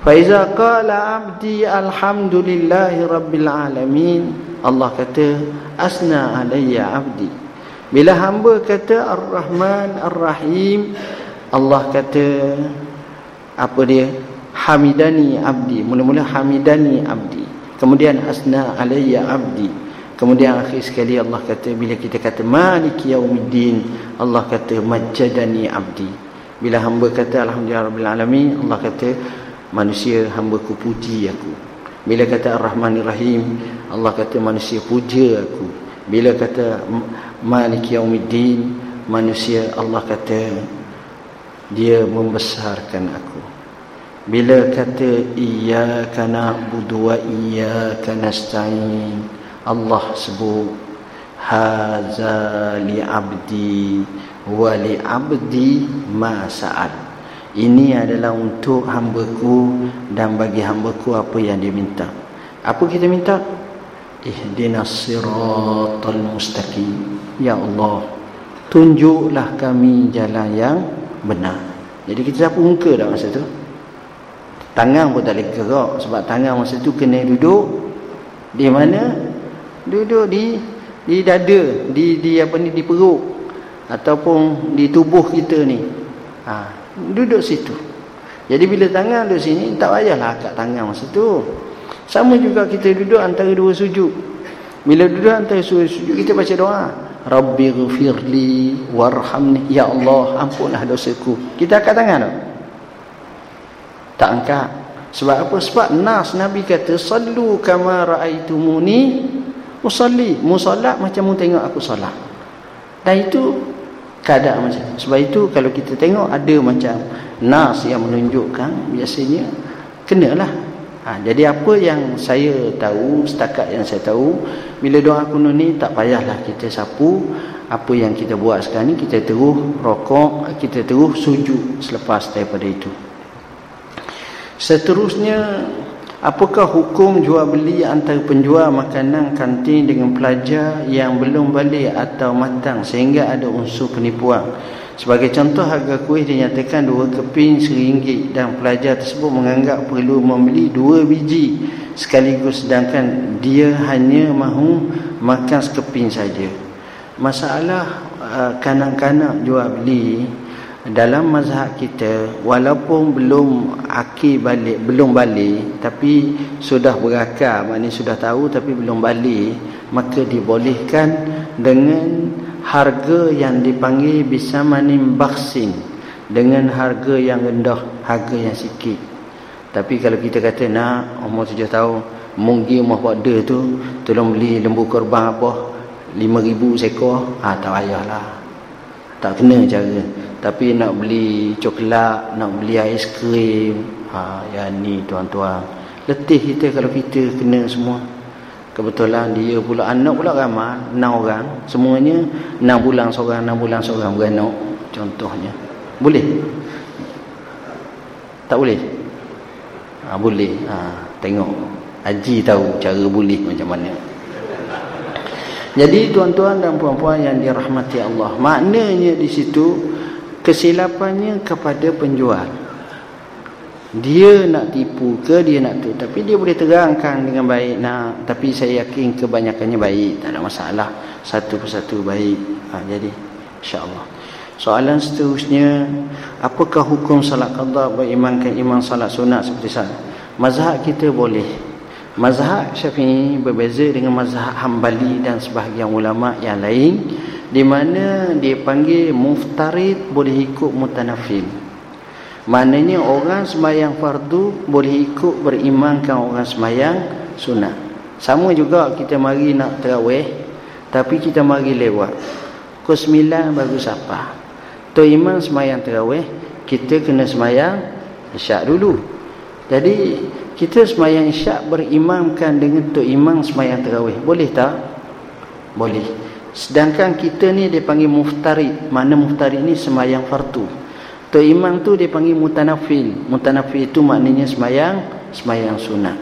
fa iza qala abdi alhamdulillahi rabbil alamin. Allah kata asna alayya abdi. Bila hamba kata Ar-Rahman Ar-Rahim Allah kata apa dia? Hamidani abdi. Mula-mula Hamidani abdi. Kemudian asna alayya abdi. Kemudian akhir sekali Allah kata bila kita kata maliki yaumiddin Allah kata majjadani abdi. Bila hamba kata alhamdulillah rabbil alamin Allah kata manusia hamba ku puji aku. Bila kata ar-rahmanir rahim Allah kata manusia puja aku. Bila kata Malik Yaumiddin manusia Allah kata dia membesarkan aku. Bila kata iyyaka na'budu wa iyyaka nasta'in Allah sebut haza li abdi wa li abdi ma sa'al ini adalah untuk hamba-Ku dan bagi hamba-Ku apa yang dia minta. Apa kita minta? Ihdinas siratal mustaqim. Ya Allah tunjuklah kami jalan yang benar. Jadi kita sapu muka dah masa tu? Tangan pun tak boleh gerak sebab tangan masa tu kena duduk di mana? Duduk di di dada di di apa ni di perut ataupun di tubuh kita ni. Ha, duduk situ jadi bila tangan duduk sini tak payahlah angkat tangan masa tu sama juga kita duduk antara dua sujud. Bila duduk antara dua sujud kita baca doa. Rabbi ghafirli warhamni. Ya Allah ampunlah dosaku. Kita angkat tangan tak? Tak angkat. Sebab apa? Sebab nas Nabi kata sallu kama raaitumuni usalli. Musallat macam mu tengok aku solat. Dan itu keadaan macam sebab itu kalau kita tengok ada macam nas yang menunjukkan biasanya kenalah Ha, jadi apa yang saya tahu, setakat yang saya tahu, bila doa kuno ni tak payahlah kita sapu. Apa yang kita buat sekarang ni, kita terus rokok, kita terus sujud selepas daripada itu. Seterusnya, apakah hukum jual beli antara penjual makanan kantin dengan pelajar yang belum balik atau matang sehingga ada unsur penipuan? Sebagai contoh harga kuih dinyatakan dua keping seringgit dan pelajar tersebut menganggap perlu membeli dua biji sekaligus sedangkan dia hanya mahu makan sekeping saja. Masalah uh, kanak-kanak jual beli dalam mazhab kita walaupun belum akhir balik belum balik tapi sudah berakal maknanya sudah tahu tapi belum balik maka dibolehkan dengan harga yang dipanggil bisa manim baksin dengan harga yang rendah harga yang sikit. Tapi kalau kita kata nak umur tujuh tahun mungkin umur pada tu tolong beli lembu korban apa lima ribu ah tak payahlah. Tak kena cara tapi nak beli coklat nak beli ais krim ha yang ni tuan-tuan letih kita kalau kita kena semua Kebetulan dia pula anak pula ramai, enam orang. Semuanya enam bulan seorang, enam bulan seorang beranak. Contohnya. Boleh? Tak boleh? Ha, boleh. Ha, tengok. Haji tahu cara boleh macam mana. Jadi tuan-tuan dan puan-puan yang dirahmati Allah. Maknanya di situ kesilapannya kepada penjual. Dia nak tipu ke dia nak tu. Tapi dia boleh terangkan dengan baik nak tapi saya yakin kebanyakannya baik tak ada masalah. Satu persatu baik. Ha, jadi insyaallah. Soalan seterusnya apakah hukum salat qada berimankan imam salat sunat seperti sana mazhab kita boleh. Mazhab syafi'i berbeza dengan mazhab hambali dan sebahagian ulama yang lain di mana dia panggil muftarid boleh ikut mutanafil. Maknanya orang semayang fardu boleh ikut berimankan orang semayang sunat sama juga kita mari nak terawih tapi kita mari lewat. Pukul 9 baru siapa tu imam semayang terawih kita kena semayang isyak dulu. Jadi kita semayang isyak berimamkan dengan tu imam semayang terawih. Boleh tak? boleh Sedangkan kita ni dia panggil muftarid. Mana muftarid ni semayang fardu. Tok imam tu dia panggil mutanafil. Mutanafil itu maknanya semayang, semayang sunat.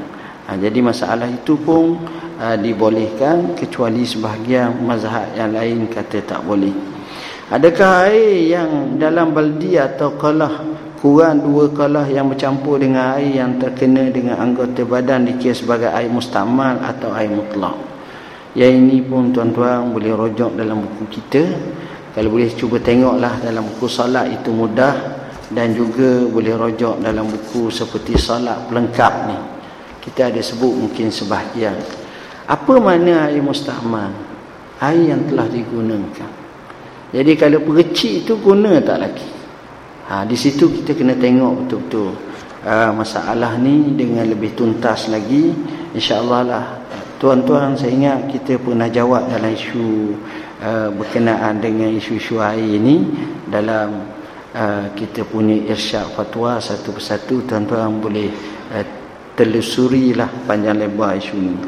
Ha, jadi masalah itu pun ha, dibolehkan kecuali sebahagian mazhab yang lain kata tak boleh. Adakah air yang dalam baldi atau kalah kurang dua kalah yang bercampur dengan air yang terkena dengan anggota badan dikira sebagai air mustamal atau air mutlak? Yang ini pun tuan-tuan boleh rojok dalam buku kita. Kalau boleh cuba tengoklah dalam buku salat itu mudah. Dan juga boleh rojok dalam buku seperti salat pelengkap ni. Kita ada sebut mungkin sebahagian. Apa mana air mustahman? Air yang telah digunakan. Jadi kalau percik itu guna tak lagi? Ha, di situ kita kena tengok betul-betul. Uh, masalah ni dengan lebih tuntas lagi. InsyaAllah lah Tuan-tuan saya ingat kita pernah jawab dalam isu uh, berkenaan dengan isu-isu air ini. Dalam uh, kita punya irsyad fatwa satu persatu tuan-tuan boleh uh, telusurilah panjang lebar isu ini.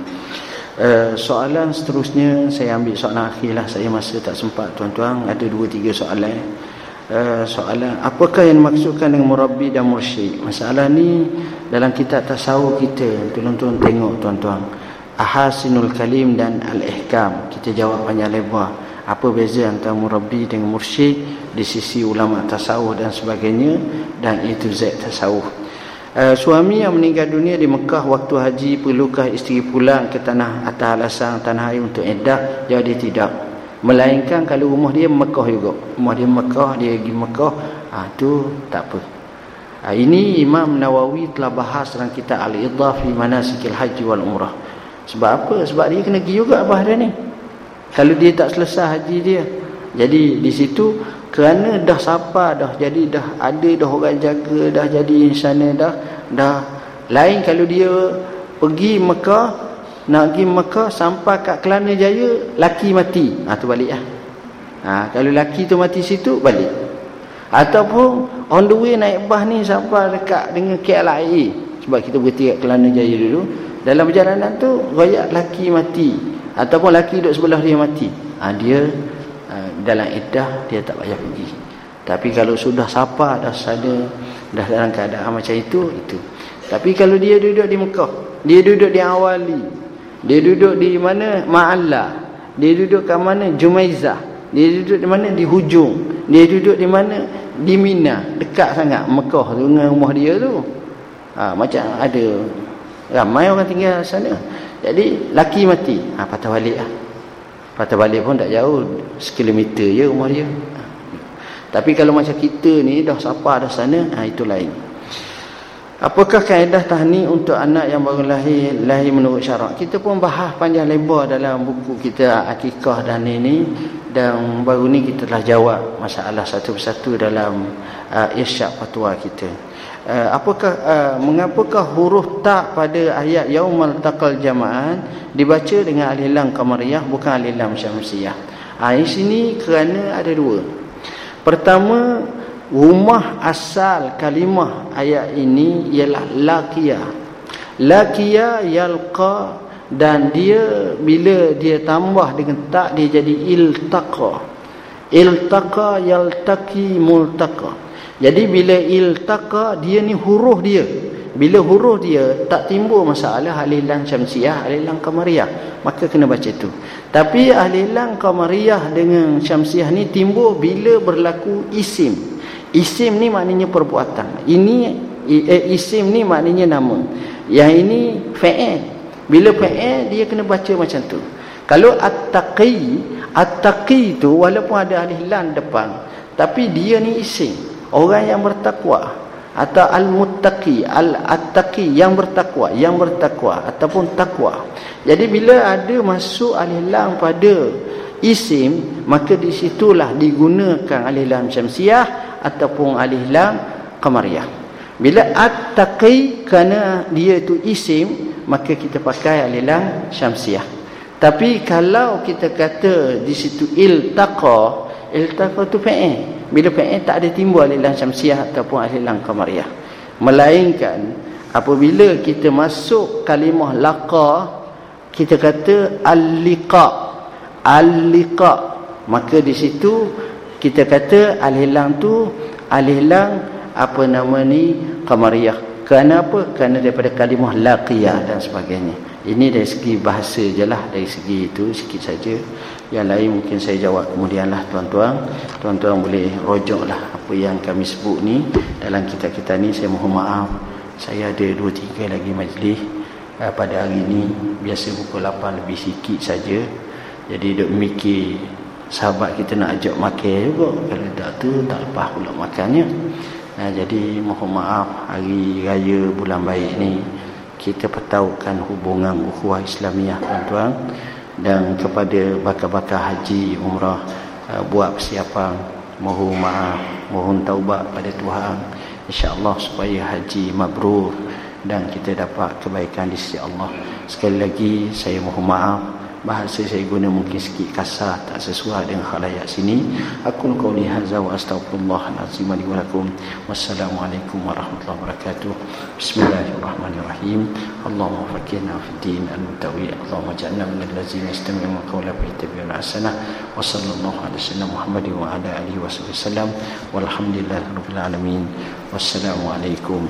Uh, soalan seterusnya saya ambil soalan akhir lah saya masa tak sempat tuan-tuan. Ada dua tiga soalan. Uh, soalan apakah yang dimaksudkan dengan murabbi dan mursyid masalah ni dalam kitab tasawuf kita. Tuan-tuan tengok tuan-tuan ahasinul kalim dan al-ihkam. Kita jawab panjang lebar. Apa beza antara murabbi dengan mursyid di sisi ulama tasawuf dan sebagainya dan itu zat tasawuf. Uh, suami yang meninggal dunia di Mekah waktu haji perlukah isteri pulang ke tanah atas alasan tanah air untuk iddah jadi tidak. Melainkan kalau rumah dia Mekah juga. Rumah dia Mekah dia pergi Mekah ah tu tak apa. Ha, ini Imam Nawawi telah bahas dalam kitab Al-Idhah fi Manasikil Haji wal Umrah sebab apa? Sebab dia kena pergi juga bahagia ni. Kalau dia tak selesai haji dia. Jadi di situ kerana dah sapa dah jadi dah ada dah orang jaga dah jadi insana dah dah lain kalau dia pergi Mekah nak pergi Mekah sampai kat Kelana Jaya laki mati ha tu balik lah ha, kalau laki tu mati situ balik ataupun on the way naik bas ni sampai dekat dengan KLIA sebab kita berhenti kat Kelana Jaya dulu dalam perjalanan tu royak laki mati ataupun laki duduk sebelah dia mati. Ha, dia ha, dalam iddah dia tak payah pergi. Tapi kalau sudah sapa dah sana dah dalam keadaan macam itu itu. Tapi kalau dia duduk di Mekah dia duduk di Awali dia duduk di mana? Ma'alla. Dia duduk ke mana? Jumaizah. Dia duduk di mana? Di hujung. Dia duduk di mana? Di Mina. Dekat sangat Mekah tu dengan rumah dia tu. Ha, macam ada Ramai orang tinggal sana. Jadi laki mati. Ha, patah balik lah. Patah balik pun tak jauh. Sekilometer je rumah dia. Ha. Tapi kalau macam kita ni dah sapa dah sana. Ha, itu lain. Apakah kaedah tahni untuk anak yang baru lahir. Lahir menurut syarak. Kita pun bahas panjang lebar dalam buku kita. Akikah dan ini. Dan baru ni kita telah jawab masalah satu persatu dalam uh, irsyad fatwa kita. Uh, apakah uh, mengapakah huruf tak pada ayat yaumal taqal jama'an dibaca dengan alif lam qamariyah bukan alif lam syamsiyah. Ha, di sini kerana ada dua. Pertama, rumah asal kalimah ayat ini ialah laqiya. Laqiya yalqa dan dia bila dia tambah dengan tak dia jadi iltaqa. Iltaqa yaltaqi multaqa. Jadi bila iltaqa dia ni huruf dia. Bila huruf dia tak timbul masalah alilan syamsiah, alilan qamariyah, maka kena baca tu. Tapi alilan qamariyah dengan syamsiah ni timbul bila berlaku isim. Isim ni maknanya perbuatan. Ini eh, isim ni maknanya nama. Yang ini fa'il. Bila fa'il dia kena baca macam tu. Kalau at-taqi, at-taqi tu walaupun ada alif lam depan, tapi dia ni isim orang yang bertakwa atau al-muttaqi al-attaqi yang bertakwa yang bertakwa ataupun takwa jadi bila ada masuk alih lam pada isim maka di situlah digunakan alif lam syamsiah ataupun alif lam qamariyah. Bila at-taqi kerana dia itu isim maka kita pakai alif lam syamsiah. Tapi kalau kita kata di situ iltaqa iltaqa tu fa'il bila fa'il tak ada timbul alif lam syamsiah ataupun alif lam qamariyah melainkan apabila kita masuk kalimah laqa kita kata al-liqa. Al-liqa. Maka di situ kita kata al-hilang tu al-hilang apa nama ni qamariyah kerana apa? Kerana daripada kalimah laqiyah dan sebagainya. Ini dari segi bahasa je lah dari segi itu sikit saja yang lain mungkin saya jawab kemudian lah tuan-tuan. Tuan-tuan boleh rojok lah apa yang kami sebut ni. Dalam kitab kita ni saya mohon maaf. Saya ada dua tiga lagi majlis. Uh, pada hari ini biasa pukul 8 lebih sikit saja. Jadi duk mikir sahabat kita nak ajak makan juga. Kalau tak tu tak lepas pula makannya. Nah, jadi mohon maaf hari raya bulan baik ni. Kita pertahukan hubungan ukhuwah Islamiah tuan-tuan dan kepada bakal-bakal haji umrah uh, buat persiapan mohon maaf mohon taubat pada Tuhan. insya-Allah supaya haji mabrur dan kita dapat kebaikan di sisi Allah. Sekali lagi saya mohon maaf bahasa saya guna mungkin sikit kasar tak sesuai dengan khalayak sini. Aku qauli hadza wa astaghfirullah azim li wa lakum wassalamualaikum warahmatullahi wabarakatuh. Bismillahirrahmanirrahim. Allahumma fakirna fid din al mutawi allahumma ja'alna min allazina yastami'una qawla fa yattabi'una ahsana wa sallallahu ala sayyidina muhammadin wa ala alihi wa sallam. Walhamdulillahi rabbil alamin. Wassalamu alaikum